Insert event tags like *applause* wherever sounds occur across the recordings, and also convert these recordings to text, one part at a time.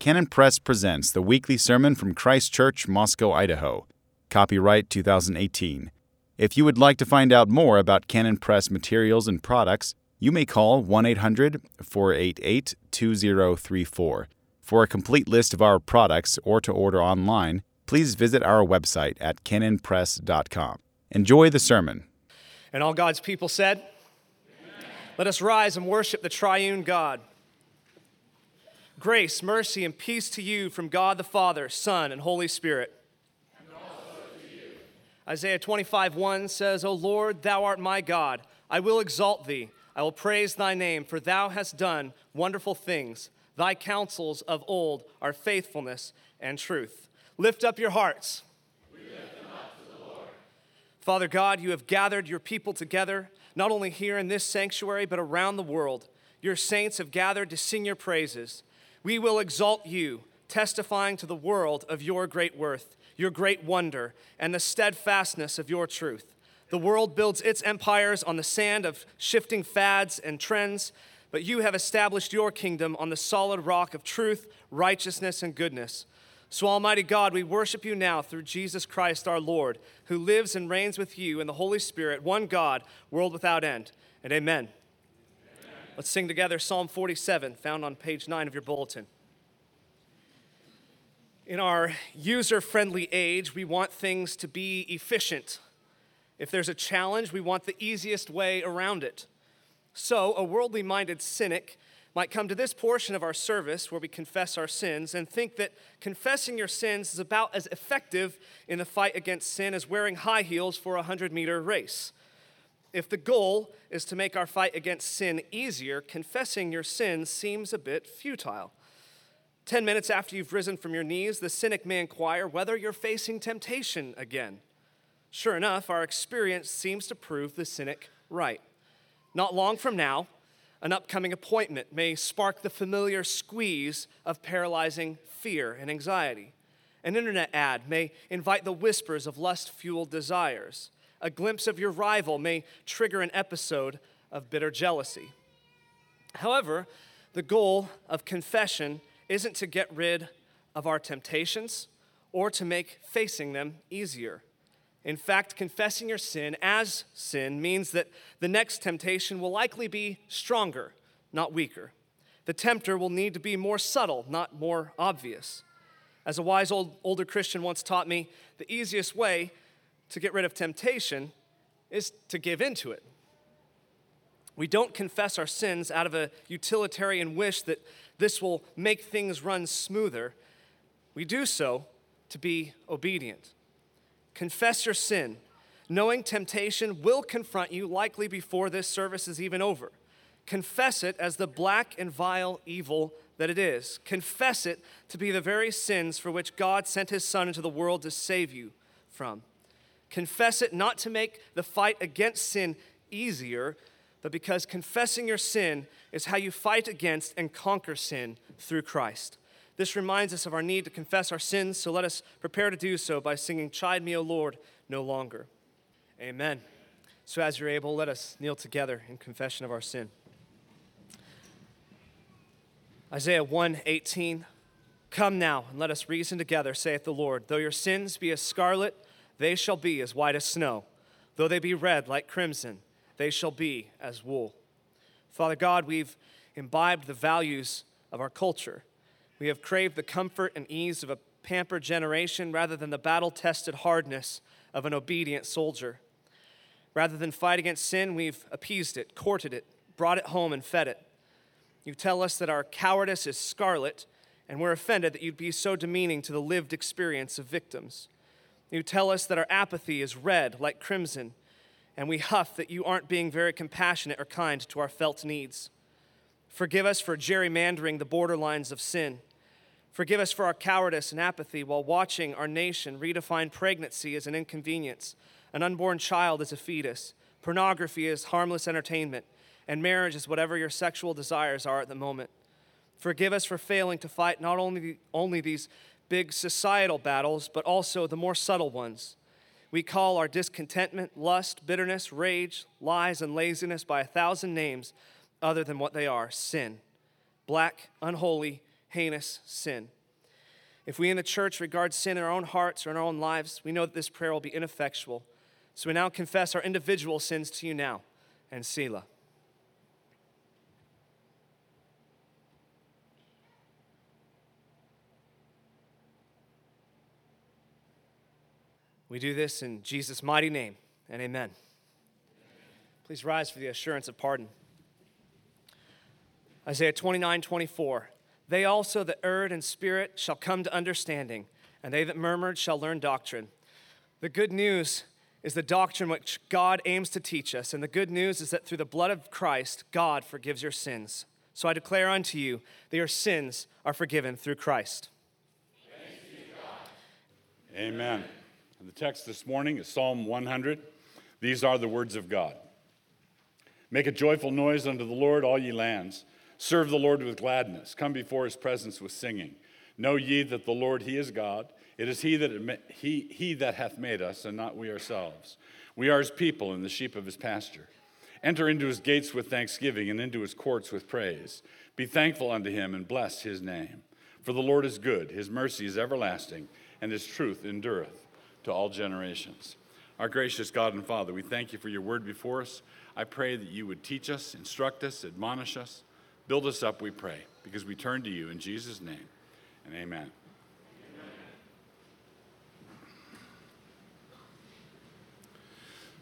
Canon Press presents the weekly sermon from Christ Church, Moscow, Idaho. Copyright 2018. If you would like to find out more about Canon Press materials and products, you may call 1 800 488 2034. For a complete list of our products or to order online, please visit our website at canonpress.com. Enjoy the sermon. And all God's people said, Let us rise and worship the triune God. Grace, mercy, and peace to you from God the Father, Son, and Holy Spirit. Isaiah 25, 1 says, O Lord, thou art my God. I will exalt thee. I will praise thy name, for thou hast done wonderful things. Thy counsels of old are faithfulness and truth. Lift up your hearts. Father God, you have gathered your people together, not only here in this sanctuary, but around the world. Your saints have gathered to sing your praises. We will exalt you, testifying to the world of your great worth, your great wonder, and the steadfastness of your truth. The world builds its empires on the sand of shifting fads and trends, but you have established your kingdom on the solid rock of truth, righteousness, and goodness. So, Almighty God, we worship you now through Jesus Christ our Lord, who lives and reigns with you in the Holy Spirit, one God, world without end. And amen. Let's sing together Psalm 47, found on page 9 of your bulletin. In our user friendly age, we want things to be efficient. If there's a challenge, we want the easiest way around it. So, a worldly minded cynic might come to this portion of our service where we confess our sins and think that confessing your sins is about as effective in the fight against sin as wearing high heels for a 100 meter race. If the goal is to make our fight against sin easier, confessing your sins seems a bit futile. Ten minutes after you've risen from your knees, the cynic may inquire whether you're facing temptation again. Sure enough, our experience seems to prove the cynic right. Not long from now, an upcoming appointment may spark the familiar squeeze of paralyzing fear and anxiety. An internet ad may invite the whispers of lust fueled desires a glimpse of your rival may trigger an episode of bitter jealousy. However, the goal of confession isn't to get rid of our temptations or to make facing them easier. In fact, confessing your sin as sin means that the next temptation will likely be stronger, not weaker. The tempter will need to be more subtle, not more obvious. As a wise old, older Christian once taught me, the easiest way to get rid of temptation is to give into it. We don't confess our sins out of a utilitarian wish that this will make things run smoother. We do so to be obedient. Confess your sin, knowing temptation will confront you likely before this service is even over. Confess it as the black and vile evil that it is. Confess it to be the very sins for which God sent his Son into the world to save you from. Confess it not to make the fight against sin easier, but because confessing your sin is how you fight against and conquer sin through Christ. This reminds us of our need to confess our sins, so let us prepare to do so by singing, Chide me, O Lord, no longer. Amen. So, as you're able, let us kneel together in confession of our sin. Isaiah 1 18. Come now and let us reason together, saith the Lord. Though your sins be as scarlet, they shall be as white as snow. Though they be red like crimson, they shall be as wool. Father God, we've imbibed the values of our culture. We have craved the comfort and ease of a pampered generation rather than the battle tested hardness of an obedient soldier. Rather than fight against sin, we've appeased it, courted it, brought it home, and fed it. You tell us that our cowardice is scarlet, and we're offended that you'd be so demeaning to the lived experience of victims. You tell us that our apathy is red like crimson, and we huff that you aren't being very compassionate or kind to our felt needs. Forgive us for gerrymandering the borderlines of sin. Forgive us for our cowardice and apathy while watching our nation redefine pregnancy as an inconvenience, an unborn child as a fetus, pornography as harmless entertainment, and marriage as whatever your sexual desires are at the moment. Forgive us for failing to fight not only, only these big societal battles, but also the more subtle ones. We call our discontentment, lust, bitterness, rage, lies, and laziness by a thousand names other than what they are sin. Black, unholy, heinous sin. If we in the church regard sin in our own hearts or in our own lives, we know that this prayer will be ineffectual. So we now confess our individual sins to you now and Selah. We do this in Jesus' mighty name, and amen. Please rise for the assurance of pardon. Isaiah 29 24. They also that erred in spirit shall come to understanding, and they that murmured shall learn doctrine. The good news is the doctrine which God aims to teach us, and the good news is that through the blood of Christ, God forgives your sins. So I declare unto you that your sins are forgiven through Christ. Amen. The text this morning is Psalm 100. These are the words of God. Make a joyful noise unto the Lord, all ye lands. Serve the Lord with gladness. Come before his presence with singing. Know ye that the Lord, he is God. It is he that, he, he that hath made us, and not we ourselves. We are his people and the sheep of his pasture. Enter into his gates with thanksgiving and into his courts with praise. Be thankful unto him and bless his name. For the Lord is good, his mercy is everlasting, and his truth endureth to all generations. Our gracious God and Father, we thank you for your word before us. I pray that you would teach us, instruct us, admonish us, build us up, we pray, because we turn to you in Jesus' name. And amen.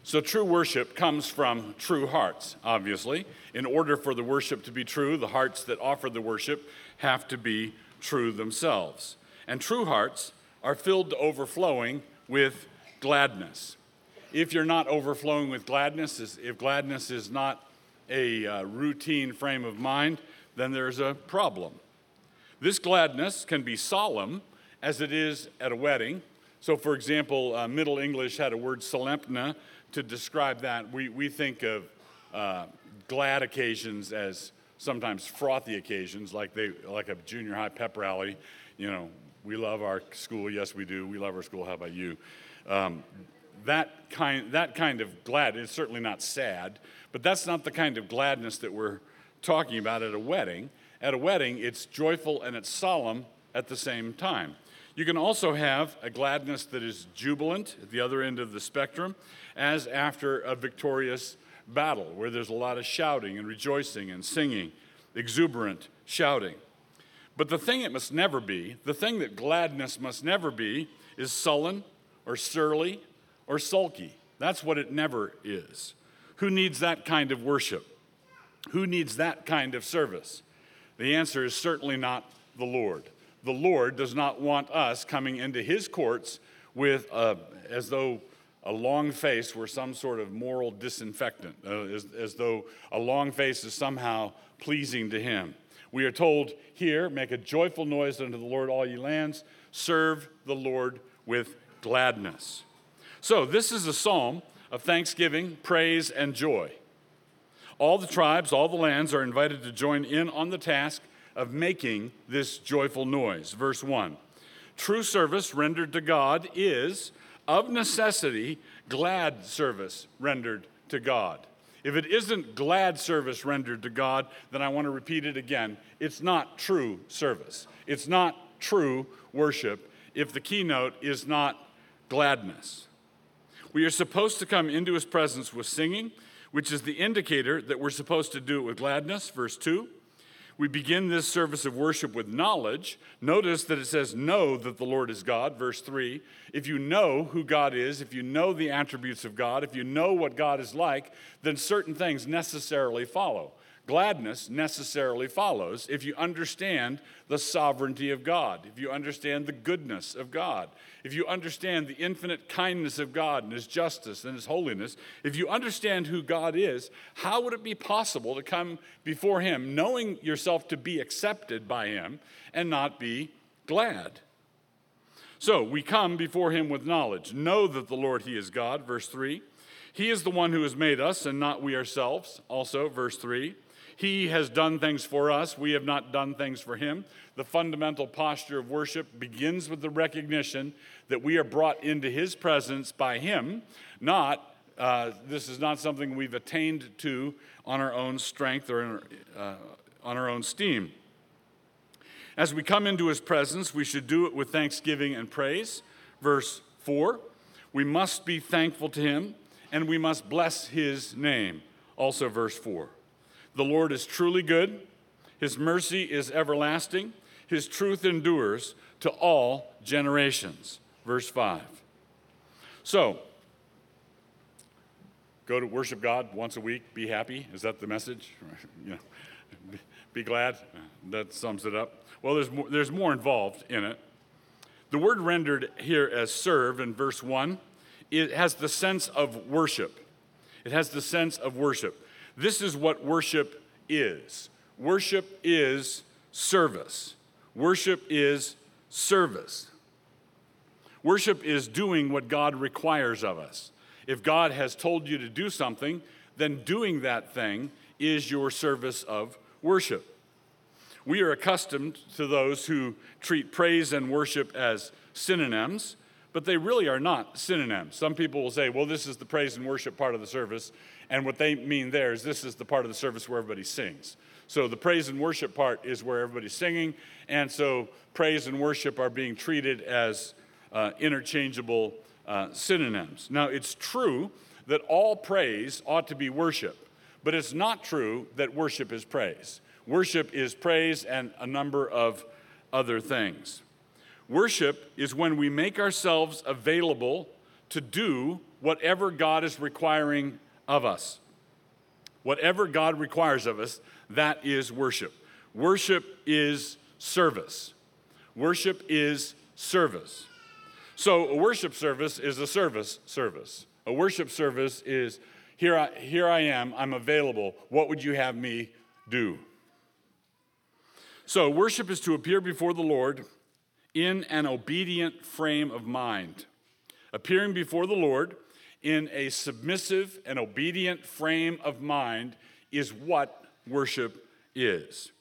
So, true worship comes from true hearts, obviously. In order for the worship to be true, the hearts that offer the worship have to be true themselves. And true hearts are filled to overflowing with gladness. If you're not overflowing with gladness, if gladness is not a uh, routine frame of mind, then there's a problem. This gladness can be solemn, as it is at a wedding. So, for example, uh, Middle English had a word solemna to describe that. We, we think of uh, glad occasions as sometimes frothy occasions, like, they, like a junior high pep rally. You know, we love our school. Yes, we do. We love our school. How about you? Um, that kind, that kind of glad is certainly not sad, but that's not the kind of gladness that we're talking about at a wedding. At a wedding, it's joyful and it's solemn at the same time. You can also have a gladness that is jubilant at the other end of the spectrum, as after a victorious battle, where there's a lot of shouting and rejoicing and singing, exuberant shouting. But the thing it must never be, the thing that gladness must never be, is sullen or surly or sulky. That's what it never is. Who needs that kind of worship? Who needs that kind of service? The answer is certainly not the Lord. The Lord does not want us coming into his courts with, a, as though a long face were some sort of moral disinfectant, uh, as, as though a long face is somehow pleasing to him. We are told here, make a joyful noise unto the Lord, all ye lands, serve the Lord with gladness. So, this is a psalm of thanksgiving, praise, and joy. All the tribes, all the lands are invited to join in on the task of making this joyful noise. Verse 1 True service rendered to God is, of necessity, glad service rendered to God. If it isn't glad service rendered to God, then I want to repeat it again. It's not true service. It's not true worship if the keynote is not gladness. We are supposed to come into his presence with singing, which is the indicator that we're supposed to do it with gladness, verse 2. We begin this service of worship with knowledge. Notice that it says, Know that the Lord is God, verse 3. If you know who God is, if you know the attributes of God, if you know what God is like, then certain things necessarily follow. Gladness necessarily follows if you understand the sovereignty of God, if you understand the goodness of God, if you understand the infinite kindness of God and His justice and His holiness, if you understand who God is, how would it be possible to come before Him knowing yourself to be accepted by Him and not be glad? So we come before Him with knowledge. Know that the Lord, He is God, verse 3. He is the one who has made us and not we ourselves, also, verse 3. He has done things for us, we have not done things for him. The fundamental posture of worship begins with the recognition that we are brought into his presence by him, not uh, this is not something we've attained to on our own strength or uh, on our own steam. As we come into his presence, we should do it with thanksgiving and praise. Verse 4 We must be thankful to him and we must bless his name. Also, verse 4. The Lord is truly good, his mercy is everlasting, his truth endures to all generations. Verse 5. So, go to worship God once a week, be happy. Is that the message? *laughs* you know, be glad. That sums it up. Well, there's more, there's more involved in it. The word rendered here as serve in verse 1, it has the sense of worship. It has the sense of worship. This is what worship is worship is service. Worship is service. Worship is doing what God requires of us. If God has told you to do something, then doing that thing is your service of worship. We are accustomed to those who treat praise and worship as synonyms, but they really are not synonyms. Some people will say, well, this is the praise and worship part of the service, and what they mean there is this is the part of the service where everybody sings. So the praise and worship part is where everybody's singing, and so praise and worship are being treated as uh, interchangeable uh, synonyms. Now, it's true that all praise ought to be worship, but it's not true that worship is praise. Worship is praise and a number of other things. Worship is when we make ourselves available to do whatever God is requiring of us. Whatever God requires of us, that is worship. Worship is service. Worship is service. So, a worship service is a service service. A worship service is here I, here I am, I'm available. What would you have me do? So, worship is to appear before the Lord in an obedient frame of mind. Appearing before the Lord in a submissive and obedient frame of mind is what worship is.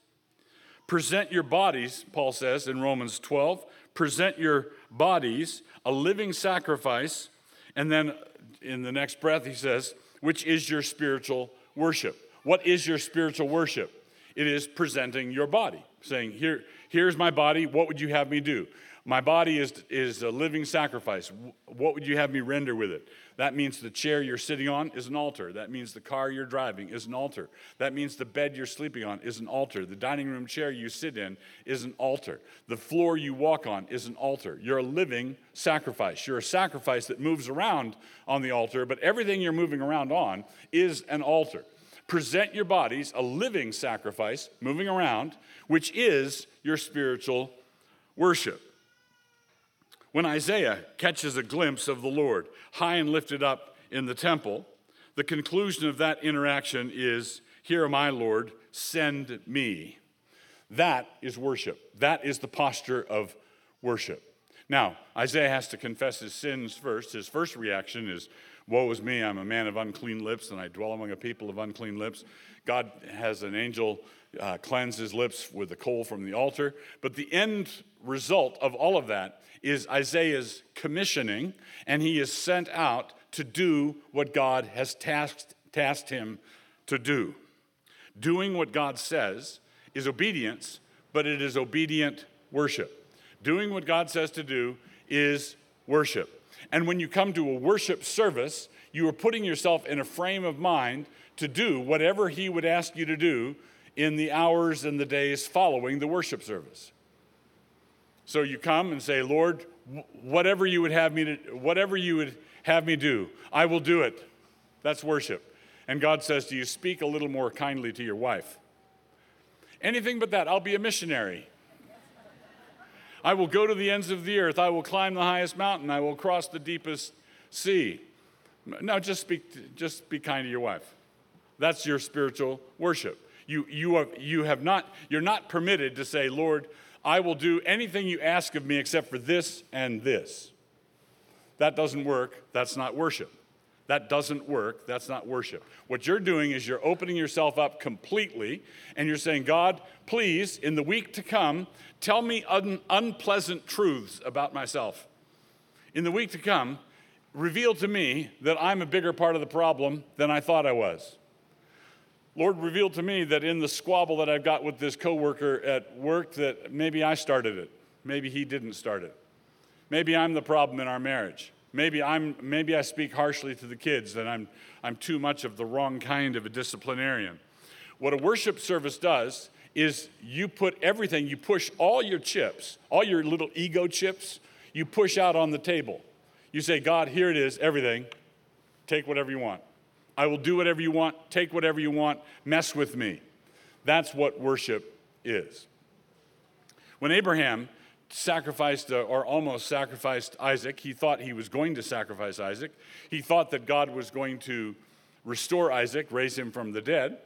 Present your bodies, Paul says in Romans 12, present your bodies a living sacrifice. And then in the next breath, he says, which is your spiritual worship. What is your spiritual worship? It is presenting your body, saying, Here, here's my body. What would you have me do? My body is, is a living sacrifice. What would you have me render with it? That means the chair you're sitting on is an altar. That means the car you're driving is an altar. That means the bed you're sleeping on is an altar. The dining room chair you sit in is an altar. The floor you walk on is an altar. You're a living sacrifice. You're a sacrifice that moves around on the altar, but everything you're moving around on is an altar present your bodies a living sacrifice, moving around, which is your spiritual worship. When Isaiah catches a glimpse of the Lord high and lifted up in the temple, the conclusion of that interaction is Here am I, Lord, send me. That is worship. That is the posture of worship. Now, Isaiah has to confess his sins first. His first reaction is, Woe is me, I'm a man of unclean lips, and I dwell among a people of unclean lips. God has an angel uh, cleanse his lips with the coal from the altar. But the end result of all of that is Isaiah's commissioning, and he is sent out to do what God has tasked, tasked him to do. Doing what God says is obedience, but it is obedient worship. Doing what God says to do is worship. And when you come to a worship service, you are putting yourself in a frame of mind to do whatever He would ask you to do in the hours and the days following the worship service. So you come and say, Lord, whatever you would have me to, whatever you would have me do, I will do it. That's worship. And God says, Do you speak a little more kindly to your wife? Anything but that. I'll be a missionary. I will go to the ends of the earth. I will climb the highest mountain. I will cross the deepest sea. No, just speak, just be kind to your wife. That's your spiritual worship. You, you, are, you have not, you're not permitted to say, Lord, I will do anything you ask of me except for this and this. That doesn't work. That's not worship. That doesn't work. That's not worship. What you're doing is you're opening yourself up completely and you're saying, God, please, in the week to come, tell me un- unpleasant truths about myself. In the week to come, reveal to me that I'm a bigger part of the problem than I thought I was. Lord revealed to me that in the squabble that I've got with this coworker at work, that maybe I started it. Maybe he didn't start it. Maybe I'm the problem in our marriage. Maybe, I'm, maybe I speak harshly to the kids, that I'm, I'm too much of the wrong kind of a disciplinarian. What a worship service does is you put everything, you push all your chips, all your little ego chips, you push out on the table. You say, God, here it is, everything. Take whatever you want. I will do whatever you want, take whatever you want, mess with me. That's what worship is. When Abraham sacrificed uh, or almost sacrificed Isaac. He thought he was going to sacrifice Isaac. He thought that God was going to restore Isaac, raise him from the dead.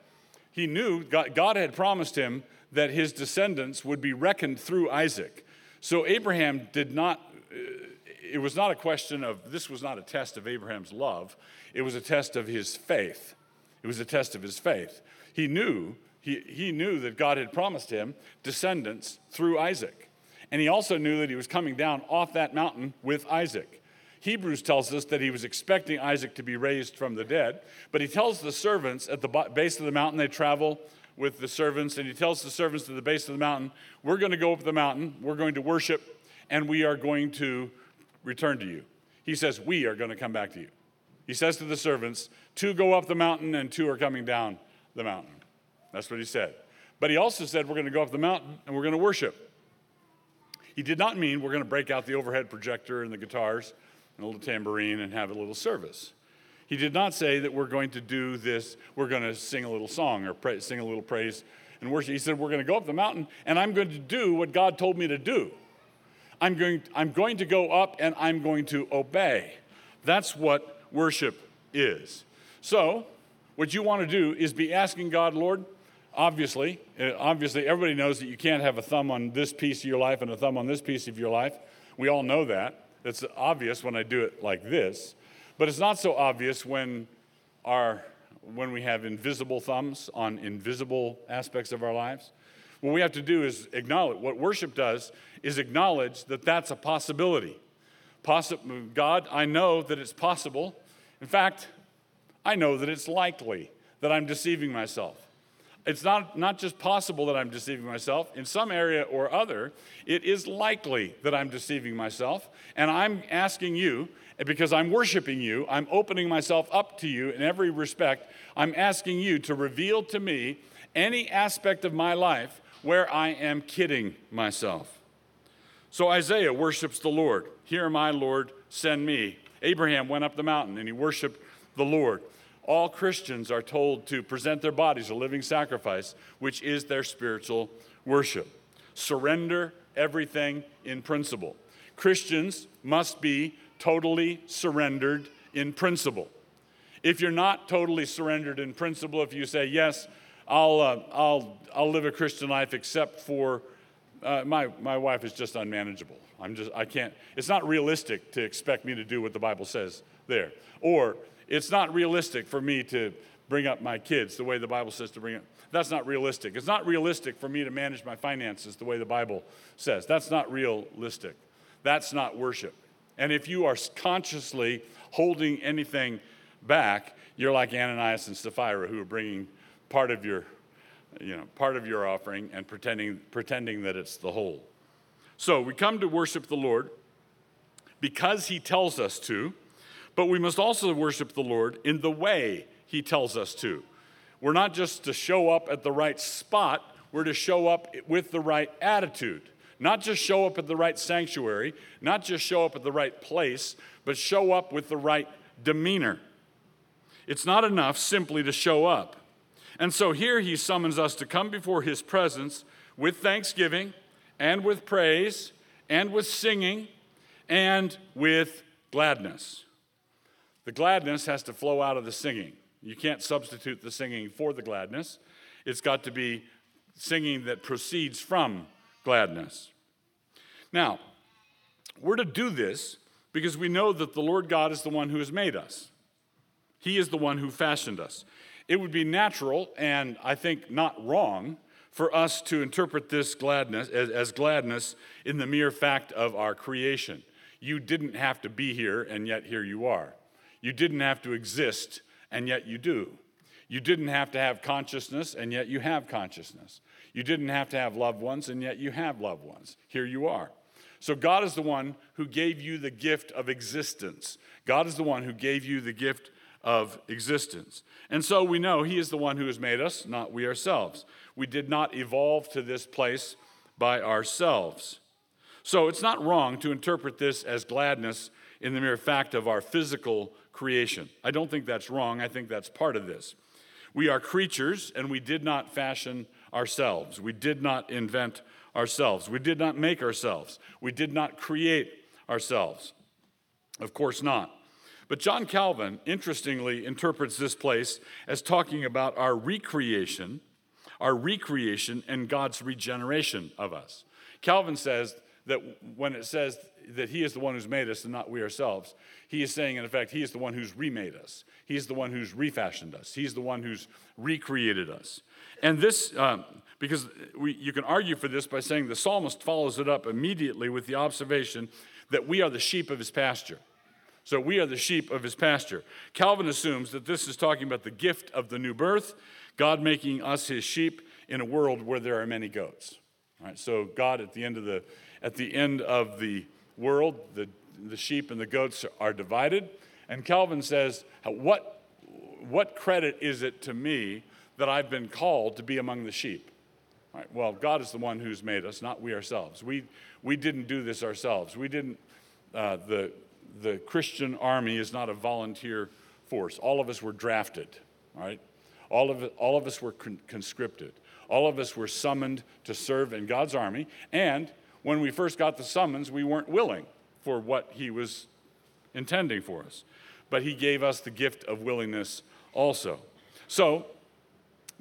He knew God, God had promised him that his descendants would be reckoned through Isaac. So Abraham did not, uh, it was not a question of, this was not a test of Abraham's love, it was a test of his faith. It was a test of his faith. He knew, he, he knew that God had promised him descendants through Isaac. And he also knew that he was coming down off that mountain with Isaac. Hebrews tells us that he was expecting Isaac to be raised from the dead, but he tells the servants at the base of the mountain, they travel with the servants, and he tells the servants at the base of the mountain, We're going to go up the mountain, we're going to worship, and we are going to return to you. He says, We are going to come back to you. He says to the servants, Two go up the mountain, and two are coming down the mountain. That's what he said. But he also said, We're going to go up the mountain and we're going to worship. He did not mean we're going to break out the overhead projector and the guitars and a little tambourine and have a little service. He did not say that we're going to do this, we're going to sing a little song or pray, sing a little praise and worship. He said, We're going to go up the mountain and I'm going to do what God told me to do. I'm going, I'm going to go up and I'm going to obey. That's what worship is. So, what you want to do is be asking God, Lord, obviously, uh, obviously, everybody knows that you can't have a thumb on this piece of your life and a thumb on this piece of your life. We all know that. It's obvious when I do it like this, but it's not so obvious when our when we have invisible thumbs on invisible aspects of our lives. What we have to do is acknowledge what worship does is acknowledge that that's a possibility. Possi- God, I know that it's possible. In fact, I know that it's likely that I'm deceiving myself it's not, not just possible that I'm deceiving myself. In some area or other, it is likely that I'm deceiving myself. And I'm asking you, because I'm worshiping you, I'm opening myself up to you in every respect. I'm asking you to reveal to me any aspect of my life where I am kidding myself. So Isaiah worships the Lord. Here, my Lord, send me. Abraham went up the mountain and he worshiped the Lord all Christians are told to present their bodies a living sacrifice, which is their spiritual worship. Surrender everything in principle. Christians must be totally surrendered in principle. If you're not totally surrendered in principle, if you say, Yes, I'll, uh, I'll, I'll live a Christian life except for uh, my, my wife is just unmanageable. I'm just, I can't, it's not realistic to expect me to do what the Bible says there. Or it's not realistic for me to bring up my kids the way the Bible says to bring up. That's not realistic. It's not realistic for me to manage my finances the way the Bible says. That's not realistic. That's not worship. And if you are consciously holding anything back, you're like Ananias and Sapphira who are bringing part of your you know, part of your offering and pretending, pretending that it's the whole. So we come to worship the Lord because he tells us to, but we must also worship the Lord in the way He tells us to. We're not just to show up at the right spot, we're to show up with the right attitude. Not just show up at the right sanctuary, not just show up at the right place, but show up with the right demeanor. It's not enough simply to show up. And so here he summons us to come before his presence with thanksgiving and with praise and with singing and with gladness. The gladness has to flow out of the singing. You can't substitute the singing for the gladness. It's got to be singing that proceeds from gladness. Now, we're to do this because we know that the Lord God is the one who has made us. He is the one who fashioned us. It would be natural and I think not wrong for us to interpret this gladness as, as, gladness in the mere fact of our creation. You didn't have to be here, and yet here you are. You didn't have to exist, and yet you do. You didn't have to have consciousness, and yet you have consciousness. You didn't have to have loved ones, and yet you have loved ones. Here you are. So, God is the one who gave you the gift of existence. God is the one who gave you the gift of existence. And so we know He is the one who has made us, not we ourselves. We did not evolve to this place by ourselves. So it's not wrong to interpret this as gladness in the mere fact of our physical creation. I don't think that's wrong. I think that's part of this. We are creatures and we did not fashion ourselves. We did not invent ourselves. We did not make ourselves. We did not create ourselves. Of course not. But John Calvin, interestingly, interprets this place as talking about our recreation, our recreation and God's regeneration of us. Calvin says that when it says that he is the one who's made us and not we ourselves, he is saying, in effect, he is the one who's remade us. He's the one who's refashioned us. He's the one who's recreated us. And this, um, because we, you can argue for this by saying the psalmist follows it up immediately with the observation that we are the sheep of his pasture. So we are the sheep of his pasture. Calvin assumes that this is talking about the gift of the new birth, God making us his sheep in a world where there are many goats. All right, so God at the end of the at the end of the world, the, the sheep and the goats are divided. And Calvin says, what, what credit is it to me that I've been called to be among the sheep? Right, well, God is the one who's made us, not we ourselves. We, we didn't do this ourselves. We didn't, uh, the, the Christian army is not a volunteer force. All of us were drafted, right? All of, all of us were conscripted. All of us were summoned to serve in God's army. And when we first got the summons, we weren't willing for what He was intending for us. But He gave us the gift of willingness also. So,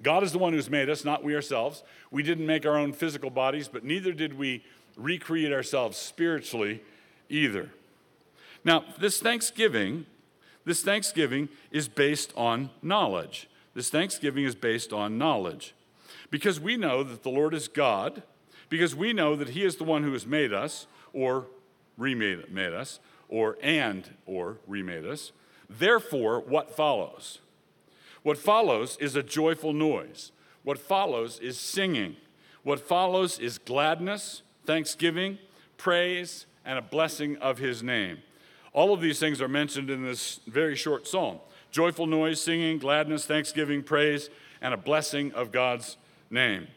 God is the one who's made us, not we ourselves. We didn't make our own physical bodies, but neither did we recreate ourselves spiritually either. Now, this Thanksgiving, this Thanksgiving is based on knowledge. This Thanksgiving is based on knowledge. Because we know that the Lord is God, because we know that He is the one who has made us, or remade made us, or and or remade us. Therefore, what follows? What follows is a joyful noise. What follows is singing. What follows is gladness, thanksgiving, praise, and a blessing of his name. All of these things are mentioned in this very short psalm joyful noise, singing, gladness, thanksgiving, praise, and a blessing of God's name.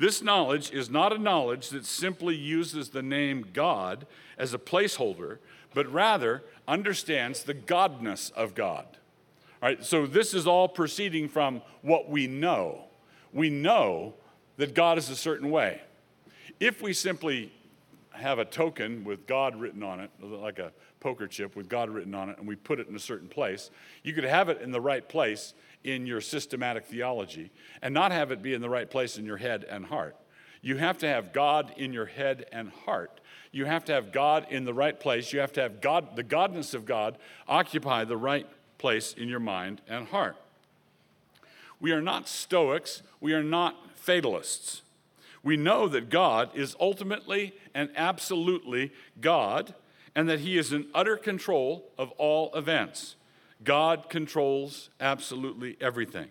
This knowledge is not a knowledge that simply uses the name God as a placeholder, but rather understands the godness of God. All right, so this is all proceeding from what we know. We know that God is a certain way. If we simply have a token with God written on it, like a poker chip with God written on it, and we put it in a certain place, you could have it in the right place in your systematic theology and not have it be in the right place in your head and heart. You have to have God in your head and heart. You have to have God in the right place. You have to have God, the godness of God, occupy the right place in your mind and heart. We are not Stoics. We are not fatalists. We know that God is ultimately and absolutely God and that He is in utter control of all events. God controls absolutely everything.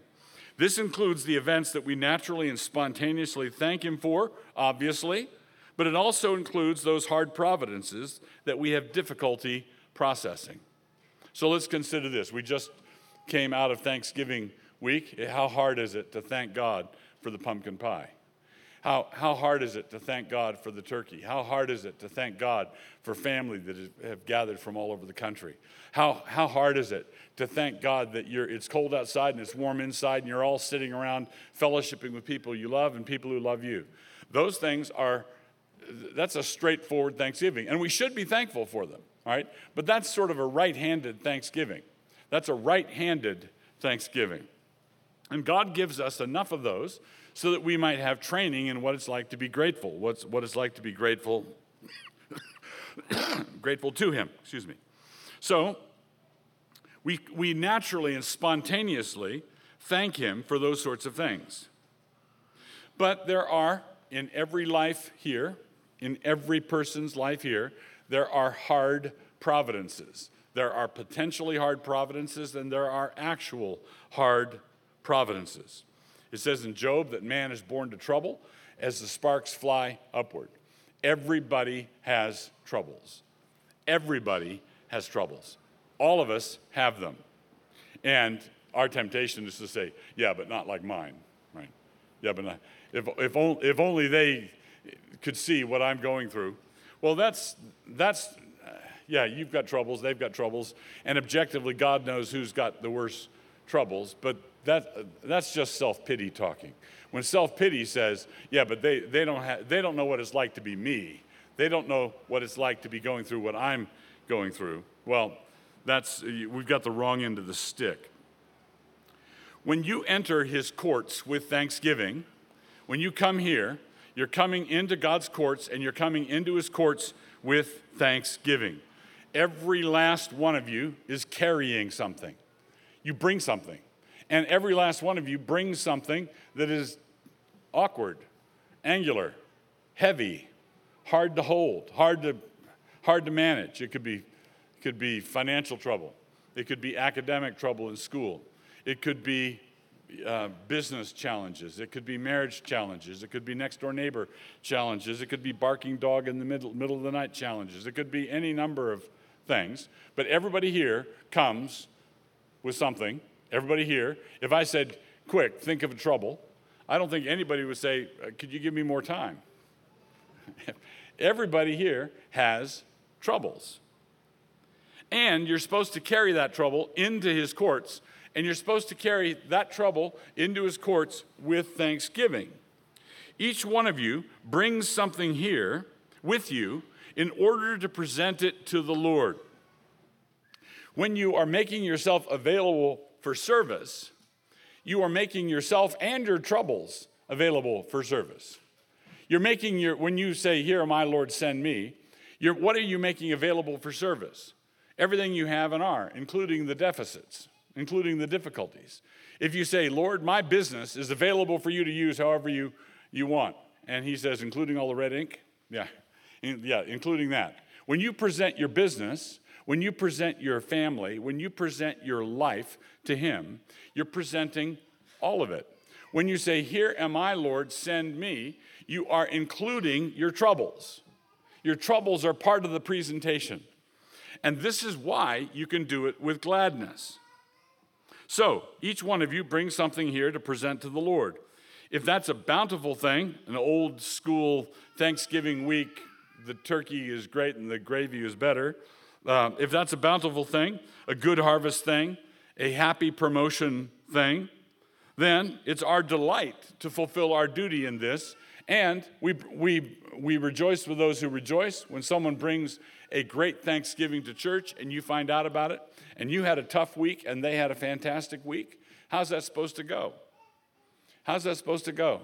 This includes the events that we naturally and spontaneously thank Him for, obviously, but it also includes those hard providences that we have difficulty processing. So let's consider this. We just came out of Thanksgiving week. How hard is it to thank God for the pumpkin pie? How, how hard is it to thank God for the turkey? How hard is it to thank God for family that have gathered from all over the country? How, how hard is it to thank God that you're, it's cold outside and it's warm inside and you're all sitting around fellowshipping with people you love and people who love you? Those things are, that's a straightforward Thanksgiving. And we should be thankful for them, right? But that's sort of a right handed Thanksgiving. That's a right handed Thanksgiving. And God gives us enough of those so that we might have training in what it's like to be grateful, what's, what it's like to be grateful, *coughs* grateful to Him, excuse me. So, we, we naturally and spontaneously thank Him for those sorts of things. But there are, in every life here, in every person's life here, there are hard providences. There are potentially hard providences, and there are actual hard providences. It says in Job that man is born to trouble as the sparks fly upward. Everybody has troubles. Everybody has troubles. All of us have them. And our temptation is to say, yeah, but not like mine, right? Yeah, but not, if, if, if only they could see what I'm going through. Well, that's, that's uh, yeah, you've got troubles, they've got troubles, and objectively, God knows who's got the worst troubles, but that, that's just self pity talking. When self pity says, yeah, but they, they, don't ha- they don't know what it's like to be me, they don't know what it's like to be going through what I'm going through, well, that's, we've got the wrong end of the stick. When you enter his courts with thanksgiving, when you come here, you're coming into God's courts and you're coming into his courts with thanksgiving. Every last one of you is carrying something. You bring something. And every last one of you brings something that is awkward, angular, heavy, hard to hold, hard to, hard to manage. It could be, could be financial trouble, it could be academic trouble in school, it could be uh, business challenges, it could be marriage challenges, it could be next door neighbor challenges, it could be barking dog in the middle, middle of the night challenges, it could be any number of things, but everybody here comes with something. Everybody here, if I said, quick, think of a trouble, I don't think anybody would say, uh, could you give me more time? *laughs* everybody here has troubles. And you're supposed to carry that trouble into his courts, and you're supposed to carry that trouble into his courts with thanksgiving. Each one of you brings something here with you in order to present it to the Lord. When you are making yourself available for service, you are making yourself and your troubles available for service. You're making your, when you say, Here, my Lord, send me, what are you making available for service? Everything you have and are, including the deficits, including the difficulties. If you say, Lord, my business is available for you to use however you, you want, and he says, including all the red ink, yeah, yeah, including that. When you present your business, when you present your family, when you present your life to Him, you're presenting all of it. When you say, Here am I, Lord, send me, you are including your troubles. Your troubles are part of the presentation. And this is why you can do it with gladness. So, each one of you brings something here to present to the Lord. If that's a bountiful thing, an old school Thanksgiving week the turkey is great and the gravy is better, uh, if that's a bountiful thing, a good harvest thing, a happy promotion thing, then it's our delight to fulfill our duty in this. And we, we, we rejoice with those who rejoice. When someone brings a great Thanksgiving to church and you find out about it, and you had a tough week and they had a fantastic week, how's that supposed to go? How's that supposed to go?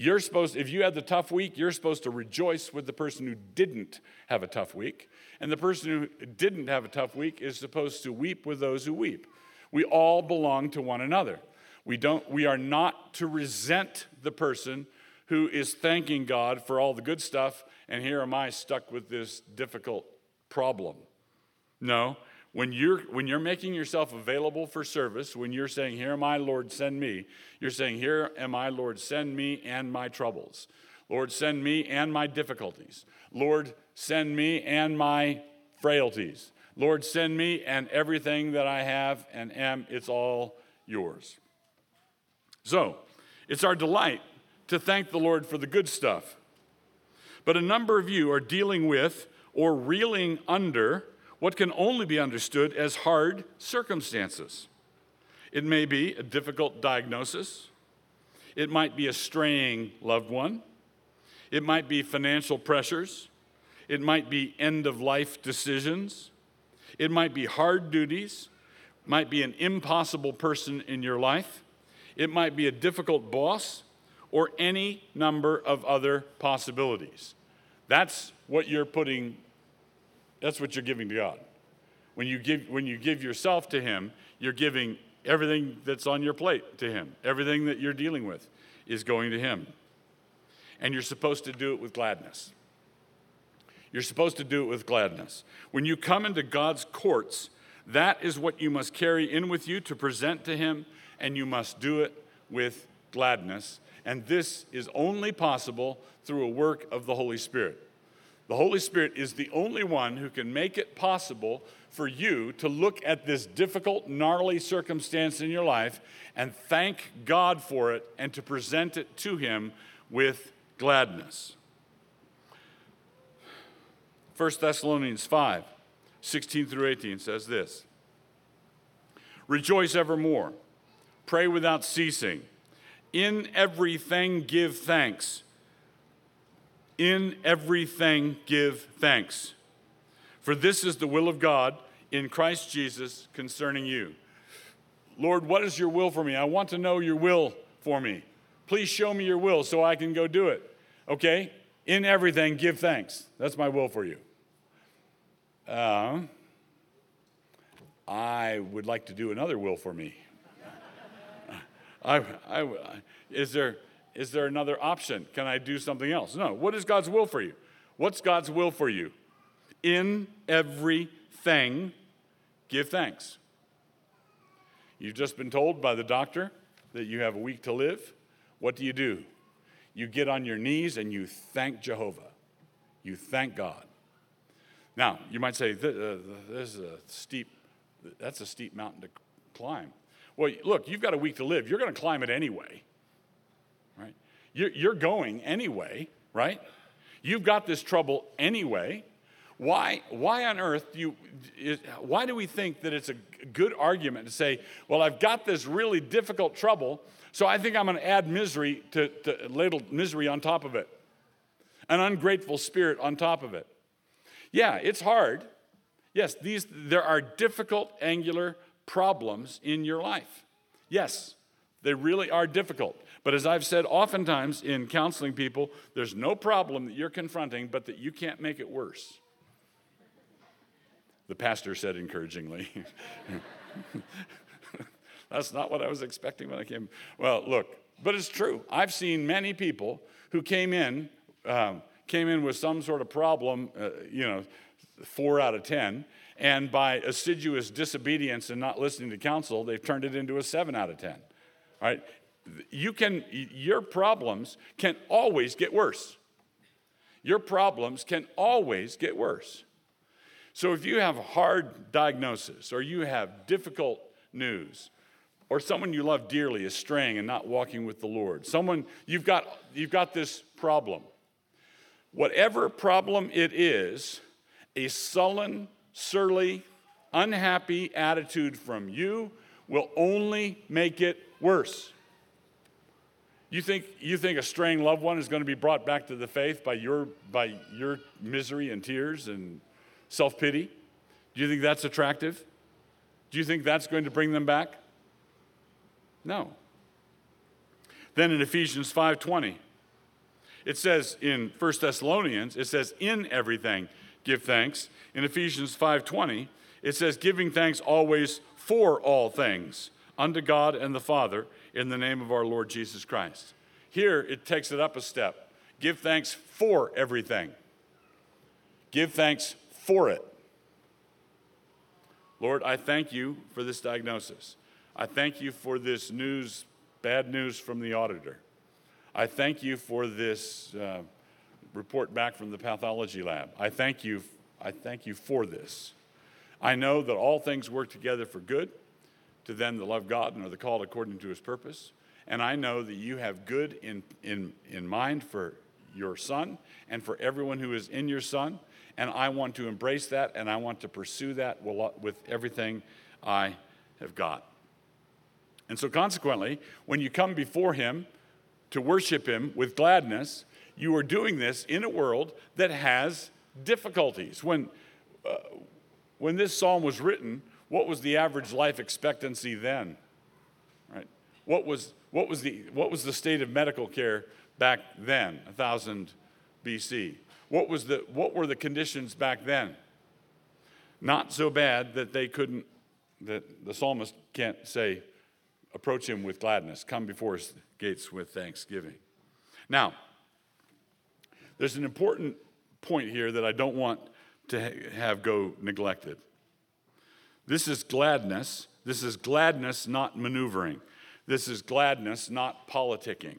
You're supposed, if you had the tough week, you're supposed to rejoice with the person who didn't have a tough week. And the person who didn't have a tough week is supposed to weep with those who weep. We all belong to one another. We, don't, we are not to resent the person who is thanking God for all the good stuff, and here am I stuck with this difficult problem. No, when you're, when you're making yourself available for service, when you're saying, Here am I, Lord, send me, you're saying, Here am I, Lord, send me and my troubles. Lord, send me and my difficulties. Lord, send me and my frailties. Lord, send me and everything that I have and am, it's all yours. So, it's our delight to thank the Lord for the good stuff. But a number of you are dealing with or reeling under what can only be understood as hard circumstances. It may be a difficult diagnosis, it might be a straying loved one, it might be financial pressures, it might be end of life decisions, it might be hard duties, might be an impossible person in your life, it might be a difficult boss, or any number of other possibilities. That's what you're putting that's what you're giving to God. When you give, when you give yourself to Him, you're giving everything that's on your plate to Him. Everything that you're dealing with is going to Him. And you're supposed to do it with gladness. You're supposed to do it with gladness. When you come into God's courts, that is what you must carry in with you to present to Him and you must do it with gladness. And this is only possible through a work of the Holy Spirit. The Holy Spirit is the only one who can make it possible for you to look at this difficult, gnarly circumstance in your life and thank God for it and to present it to Him with gladness. 1 Thessalonians 5 16 through 18 says this Rejoice evermore, pray without ceasing, in everything give thanks. In everything give thanks. For this is the will of God in Christ Jesus concerning you. Lord, what is your will for me? I want to know your will for me. Please show me your will so I can go do it. Okay? In everything, give thanks. That's my will for you. Uh, I would like to do another will for me. *laughs* I, I, is, there, is there another option? Can I do something else? No. What is God's will for you? What's God's will for you? In everything, give thanks. You've just been told by the doctor that you have a week to live. What do you do? You get on your knees and you thank Jehovah. You thank God. Now, you might say, uh, this is a steep, that's a steep mountain to climb. Well, look, you've got a week to live. You're going to climb it anyway, right? You're, going anyway, right? You've got this trouble anyway. Why, why on earth do you, is, why do we think that it's a good argument to say, well, I've got this really difficult trouble, so I think I'm going to add misery to, to ladle misery on top of it, an ungrateful spirit on top of it. Yeah, it's hard. Yes, these, there are difficult angular problems in your life. Yes, they really are difficult. But as I've said oftentimes in counseling people, there's no problem that you're confronting, but that you can't make it worse. The pastor said encouragingly. *laughs* That's not what I was expecting when I came. Well, look, but it's true. I've seen many people who came in um, came in with some sort of problem, uh, you know, four out of 10, and by assiduous disobedience and not listening to counsel, they've turned it into a seven out of 10. All right? You can, your problems can always get worse. Your problems can always get worse. So if you have a hard diagnosis or you have difficult news, or someone you love dearly is straying and not walking with the Lord, someone you've got, you've got this problem Whatever problem it is, a sullen, surly, unhappy attitude from you will only make it worse. You think, you think a straying loved one is going to be brought back to the faith by your, by your misery and tears and self pity? Do you think that's attractive? Do you think that's going to bring them back? No. Then in Ephesians 5:20, it says in 1 Thessalonians, it says, in everything give thanks. In Ephesians 5:20, it says, giving thanks always for all things unto God and the Father in the name of our Lord Jesus Christ. Here it takes it up a step. Give thanks for everything. Give thanks for it. Lord, I thank you for this diagnosis. I thank you for this news, bad news from the auditor. I thank you for this uh, report back from the pathology lab. I thank you. I thank you for this. I know that all things work together for good to them that love God and are the called according to his purpose. And I know that you have good in, in, in mind for your son and for everyone who is in your son. And I want to embrace that and I want to pursue that with everything I have got. And so, consequently, when you come before him, to worship Him with gladness, you are doing this in a world that has difficulties. When, uh, when this psalm was written, what was the average life expectancy then? Right? What was, what was, the, what was the state of medical care back then, 1000 BC? What, was the, what were the conditions back then? Not so bad that they couldn't, that the psalmist can't say, approach him with gladness, come before his gates with thanksgiving. Now, there's an important point here that I don't want to have go neglected. This is gladness. This is gladness, not maneuvering. This is gladness, not politicking.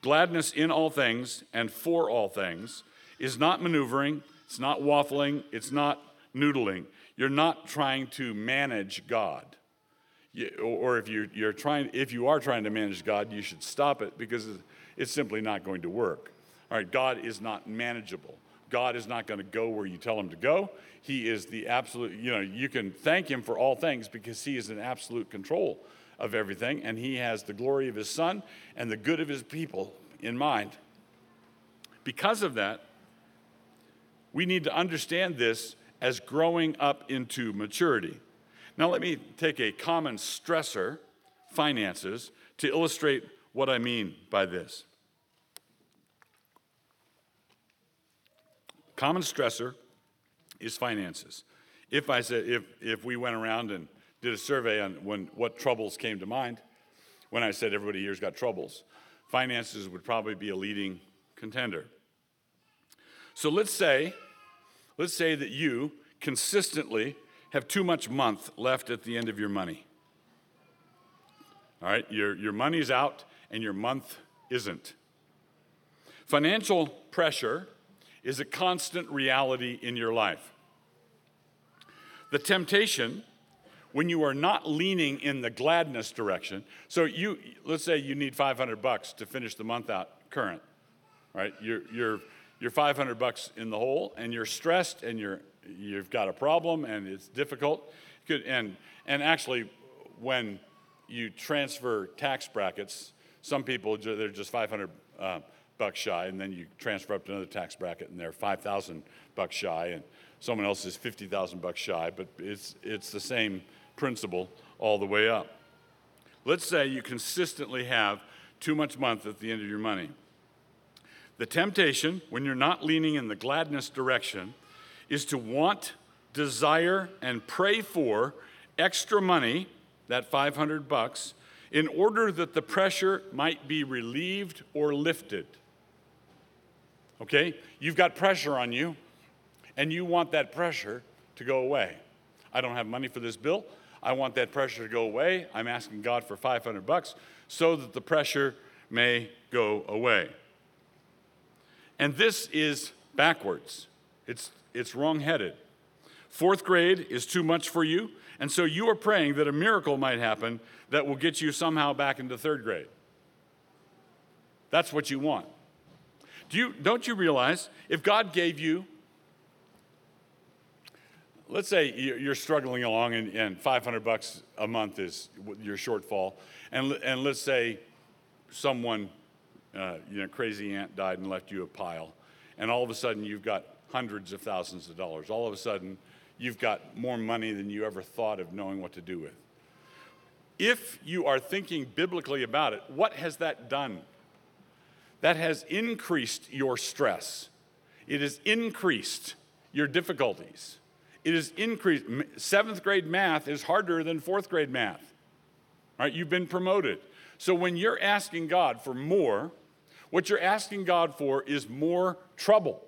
Gladness in all things and for all things is not maneuvering, it's not waffling, it's not noodling. You're not trying to manage God. You, or if you're, you're trying, if you are trying to manage God, you should stop it because it's simply not going to work. All right, God is not manageable. God is not going to go where you tell him to go. He is the absolute, you know, you can thank him for all things because he is in absolute control of everything and he has the glory of his son and the good of his people in mind. Because of that, we need to understand this as growing up into maturity. Now, let me take a common stressor, finances, to illustrate what I mean by this. Common stressor is finances. If I said, if, if we went around and did a survey on when, what troubles came to mind, when I said everybody here's got troubles, finances would probably be a leading contender. So let's say, let's say that you consistently have too much month left at the end of your money. All right, your, your money's out and your month isn't. Financial pressure is a constant reality in your life. The temptation when you are not leaning in the gladness direction. So you let's say you need 500 bucks to finish the month out current. Right? You're you're you're 500 bucks in the hole and you're stressed and you're you've got a problem and it's difficult. And and actually when you transfer tax brackets, some people they're just 500 uh, bucks shy, and then you transfer up to another tax bracket, and they're 5,000 bucks shy, and someone else is 50,000 bucks shy, but it's, it's the same principle all the way up. Let's say you consistently have too much month at the end of your money. The temptation, when you're not leaning in the gladness direction, is to want, desire, and pray for extra money, that 500 bucks, in order that the pressure might be relieved or lifted. Okay? You've got pressure on you, and you want that pressure to go away. I don't have money for this bill. I want that pressure to go away. I'm asking God for 500 bucks so that the pressure may go away. And this is backwards. It's, it's wrong-headed. Fourth grade is too much for you, and so you are praying that a miracle might happen that will get you somehow back into third grade. That's what you want. Do you, don't you realize if God gave you, let's say you're struggling along and, and 500 bucks a month is your shortfall, and, and let's say someone, uh, you know, crazy aunt died and left you a pile, and all of a sudden you've got hundreds of thousands of dollars. All of a sudden, you've got more money than you ever thought of knowing what to do with. If you are thinking biblically about it, what has that done that has increased your stress. It has increased your difficulties. It has increased. Seventh grade math is harder than fourth grade math. Right? You've been promoted. So when you're asking God for more, what you're asking God for is more trouble.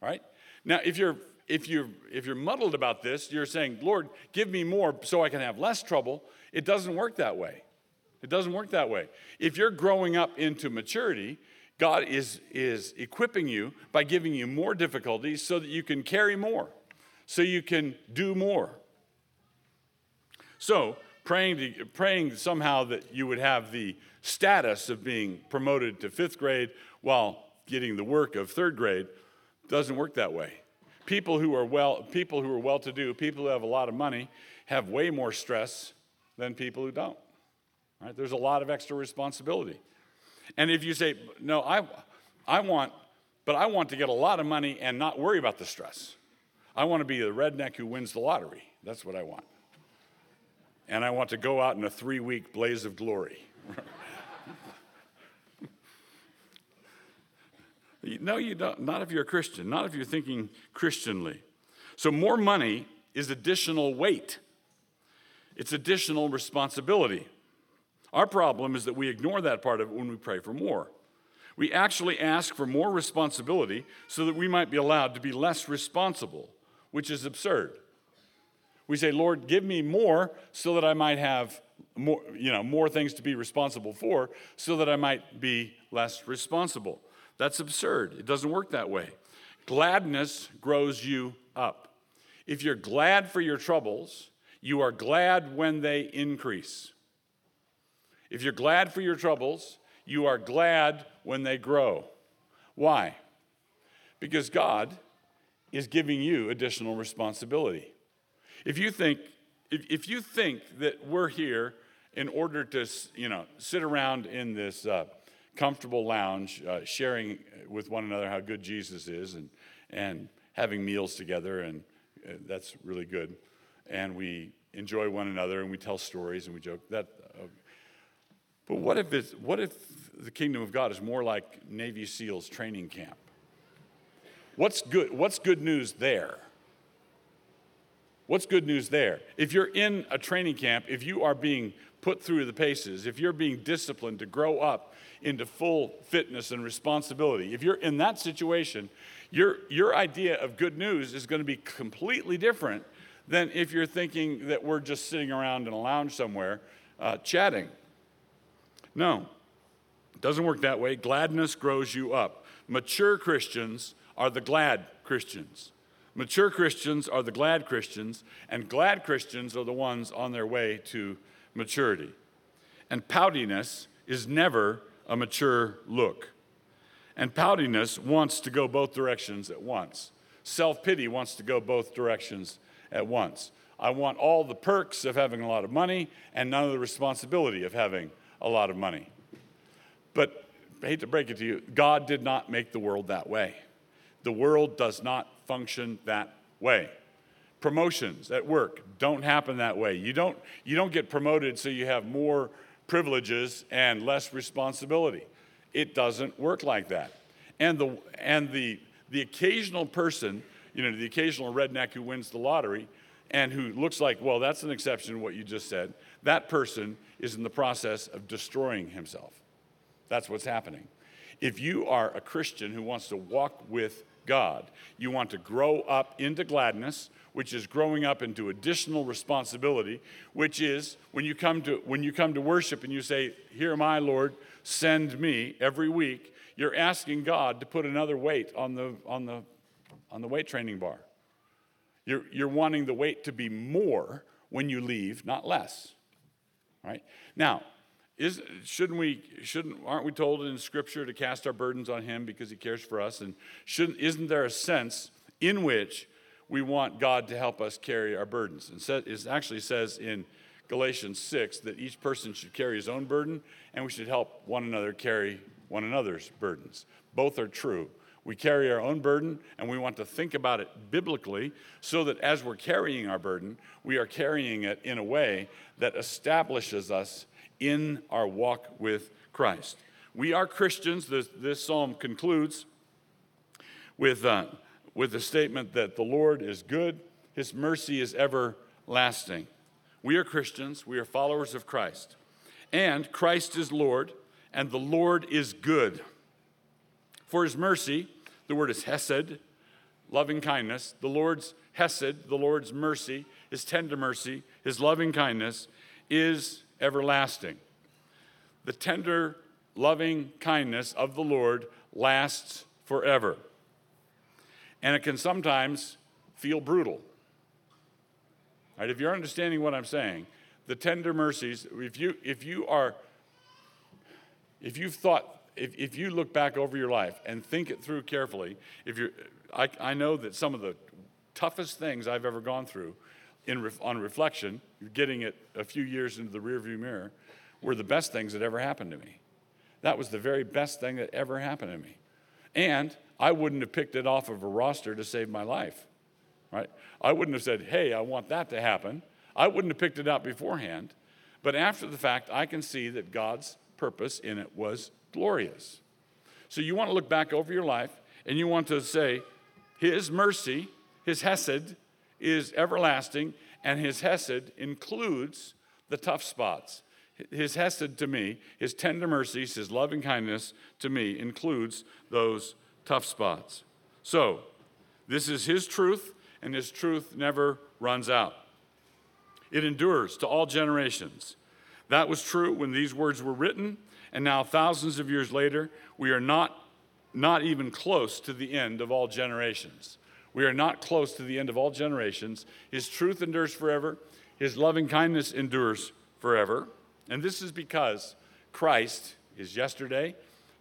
Right? Now, if you're if you're if you're muddled about this, you're saying, Lord, give me more so I can have less trouble. It doesn't work that way. It doesn't work that way. If you're growing up into maturity, God is, is equipping you by giving you more difficulties so that you can carry more, so you can do more. So, praying, to, praying somehow that you would have the status of being promoted to fifth grade while getting the work of third grade doesn't work that way. People who are well, people who are well-to-do, people who have a lot of money, have way more stress than people who don't. Right? There's a lot of extra responsibility. And if you say, no, I, I want, but I want to get a lot of money and not worry about the stress. I want to be the redneck who wins the lottery. That's what I want. And I want to go out in a three week blaze of glory. *laughs* no, you don't. Not if you're a Christian, not if you're thinking Christianly. So, more money is additional weight, it's additional responsibility. Our problem is that we ignore that part of it when we pray for more. We actually ask for more responsibility so that we might be allowed to be less responsible, which is absurd. We say, Lord, give me more so that I might have more, you know, more things to be responsible for so that I might be less responsible. That's absurd. It doesn't work that way. Gladness grows you up. If you're glad for your troubles, you are glad when they increase. If you're glad for your troubles, you are glad when they grow. Why? Because God is giving you additional responsibility. If you think, if, if you think that we're here in order to, you know, sit around in this uh, comfortable lounge, uh, sharing with one another how good Jesus is, and and having meals together, and uh, that's really good. And we enjoy one another, and we tell stories, and we joke. That, uh, but what if it's, what if the kingdom of God is more like Navy SEALs training camp? What's good? What's good news there? What's good news there? If you're in a training camp, if you are being put through the paces, if you're being disciplined to grow up into full fitness and responsibility, if you're in that situation, your, your idea of good news is going to be completely different than if you're thinking that we're just sitting around in a lounge somewhere uh, chatting. No, it doesn't work that way. Gladness grows you up. Mature Christians are the glad Christians. Mature Christians are the glad Christians, and glad Christians are the ones on their way to maturity. And poutiness is never a mature look. And poutiness wants to go both directions at once. Self pity wants to go both directions at once. I want all the perks of having a lot of money and none of the responsibility of having a lot of money. But I hate to break it to you, God did not make the world that way. The world does not function that way. Promotions at work don't happen that way. You don't, you don't get promoted so you have more privileges and less responsibility. It doesn't work like that. And the, and the, the occasional person, you know, the occasional redneck who wins the lottery and who looks like, well, that's an exception to what you just said, that person is in the process of destroying himself. That's what's happening. If you are a Christian who wants to walk with God, you want to grow up into gladness, which is growing up into additional responsibility, which is when you come to when you come to worship and you say, "Here am I, Lord, send me every week, you're asking God to put another weight on the, on the, on the weight training bar. You're, you're wanting the weight to be more when you leave, not less. Right? Now, is, shouldn't we, shouldn't, aren't we told in Scripture to cast our burdens on Him because He cares for us? And shouldn't, isn't there a sense in which we want God to help us carry our burdens? And it actually says in Galatians 6 that each person should carry his own burden and we should help one another carry one another's burdens. Both are true. We carry our own burden and we want to think about it biblically so that as we're carrying our burden, we are carrying it in a way that establishes us in our walk with Christ. We are Christians. This, this psalm concludes with, uh, with the statement that the Lord is good, his mercy is everlasting. We are Christians, we are followers of Christ. And Christ is Lord, and the Lord is good. For his mercy, the word is hesed, loving kindness. The Lord's hesed, the Lord's mercy, his tender mercy, his loving kindness is everlasting. The tender, loving kindness of the Lord lasts forever. And it can sometimes feel brutal. Right? If you're understanding what I'm saying, the tender mercies, if you, if you are, if you've thought, if, if you look back over your life and think it through carefully, if you're, I, I know that some of the toughest things I've ever gone through in, on reflection, getting it a few years into the rearview mirror, were the best things that ever happened to me. That was the very best thing that ever happened to me. And I wouldn't have picked it off of a roster to save my life right? I wouldn't have said, hey, I want that to happen. I wouldn't have picked it out beforehand. But after the fact, I can see that God's purpose in it was glorious. So you want to look back over your life and you want to say, His mercy, His Hesed, is everlasting, and His Hesed includes the tough spots. His Hesed to me, His tender mercies, His loving kindness to me includes those tough spots. So, this is His truth and his truth never runs out. It endures to all generations. That was true when these words were written, and now thousands of years later, we are not, not even close to the end of all generations. We are not close to the end of all generations. His truth endures forever, His loving kindness endures forever. And this is because Christ is yesterday,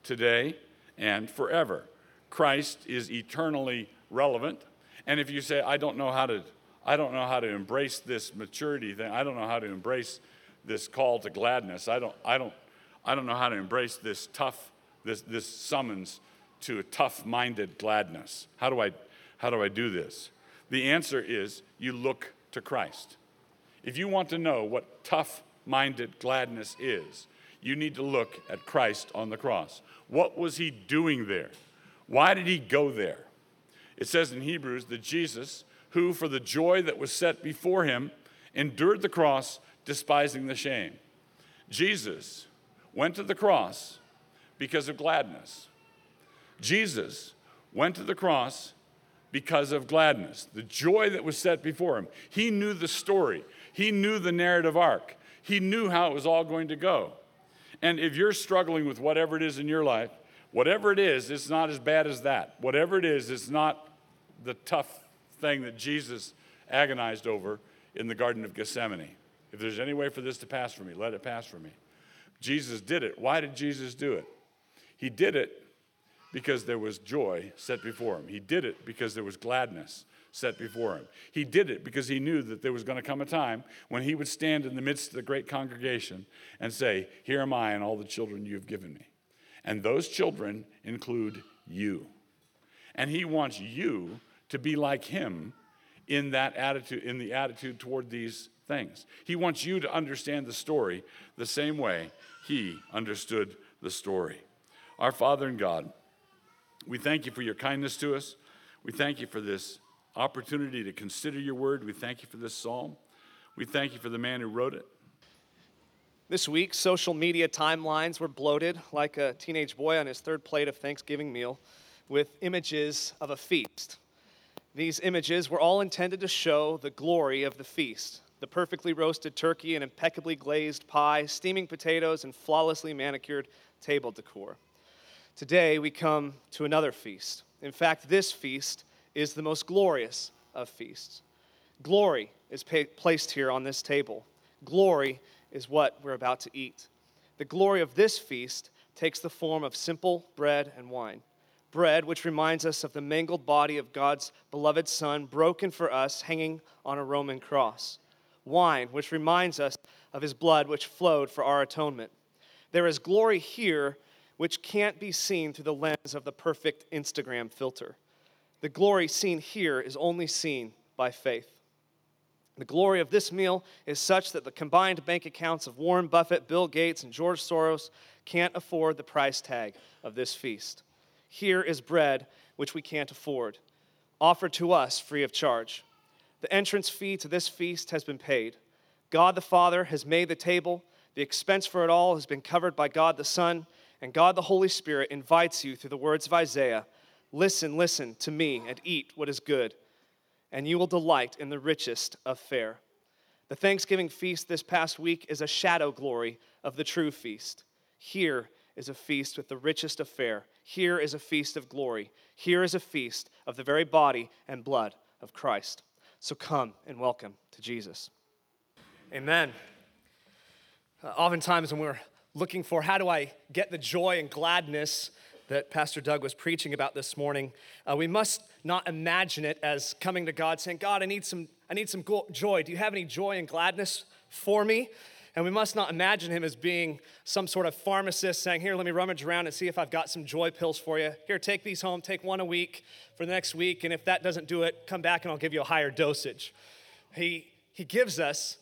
today, and forever. Christ is eternally relevant. And if you say, I don't know how to, I don't know how to embrace this maturity thing, I don't know how to embrace this call to gladness, I don't, I don't, I don't know how to embrace this tough, this, this summons to a tough-minded gladness. How do I, how do I do this? The answer is you look to Christ. If you want to know what tough minded gladness is, you need to look at Christ on the cross. What was he doing there? Why did he go there? It says in Hebrews that Jesus, who for the joy that was set before him endured the cross, despising the shame. Jesus went to the cross because of gladness. Jesus went to the cross because of gladness, the joy that was set before him. He knew the story, he knew the narrative arc, he knew how it was all going to go. And if you're struggling with whatever it is in your life, whatever it is, it's not as bad as that. Whatever it is, it's not the tough thing that Jesus agonized over in the Garden of Gethsemane. If there's any way for this to pass for me, let it pass for me. Jesus did it. Why did Jesus do it? He did it because there was joy set before him. He did it because there was gladness set before him. He did it because he knew that there was going to come a time when he would stand in the midst of the great congregation and say, Here am I and all the children you have given me. And those children include you. And he wants you to be like him in that attitude, in the attitude toward these things. He wants you to understand the story the same way he understood the story. Our Father in God, we thank you for your kindness to us. We thank you for this opportunity to consider your word. We thank you for this psalm. We thank you for the man who wrote it. This week, social media timelines were bloated like a teenage boy on his third plate of Thanksgiving meal with images of a feast. These images were all intended to show the glory of the feast the perfectly roasted turkey and impeccably glazed pie, steaming potatoes, and flawlessly manicured table decor. Today, we come to another feast. In fact, this feast is the most glorious of feasts. Glory is pa- placed here on this table. Glory is what we're about to eat. The glory of this feast takes the form of simple bread and wine. Bread, which reminds us of the mangled body of God's beloved Son, broken for us, hanging on a Roman cross. Wine, which reminds us of his blood, which flowed for our atonement. There is glory here which can't be seen through the lens of the perfect Instagram filter. The glory seen here is only seen by faith. The glory of this meal is such that the combined bank accounts of Warren Buffett, Bill Gates, and George Soros can't afford the price tag of this feast. Here is bread which we can't afford, offered to us free of charge. The entrance fee to this feast has been paid. God the Father has made the table. The expense for it all has been covered by God the Son, and God the Holy Spirit invites you through the words of Isaiah Listen, listen to me, and eat what is good, and you will delight in the richest of fare. The Thanksgiving feast this past week is a shadow glory of the true feast. Here is a feast with the richest of fare. Here is a feast of glory. Here is a feast of the very body and blood of Christ. So come and welcome to Jesus. Amen. Uh, oftentimes, when we're looking for how do I get the joy and gladness that Pastor Doug was preaching about this morning, uh, we must not imagine it as coming to God saying, God, I need some, I need some joy. Do you have any joy and gladness for me? And we must not imagine him as being some sort of pharmacist saying, Here, let me rummage around and see if I've got some joy pills for you. Here, take these home, take one a week for the next week. And if that doesn't do it, come back and I'll give you a higher dosage. He, he gives us,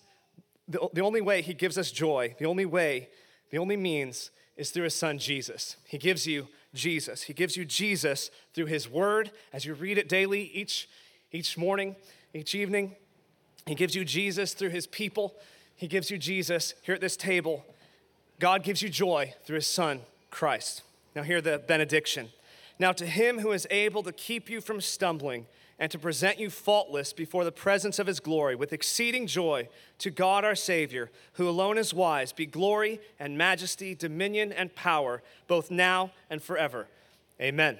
the, the only way he gives us joy, the only way, the only means is through his son Jesus. He gives you Jesus. He gives you Jesus through his word as you read it daily, each, each morning, each evening. He gives you Jesus through his people. He gives you Jesus here at this table. God gives you joy through his son, Christ. Now, hear the benediction. Now, to him who is able to keep you from stumbling and to present you faultless before the presence of his glory with exceeding joy, to God our Savior, who alone is wise, be glory and majesty, dominion and power, both now and forever. Amen.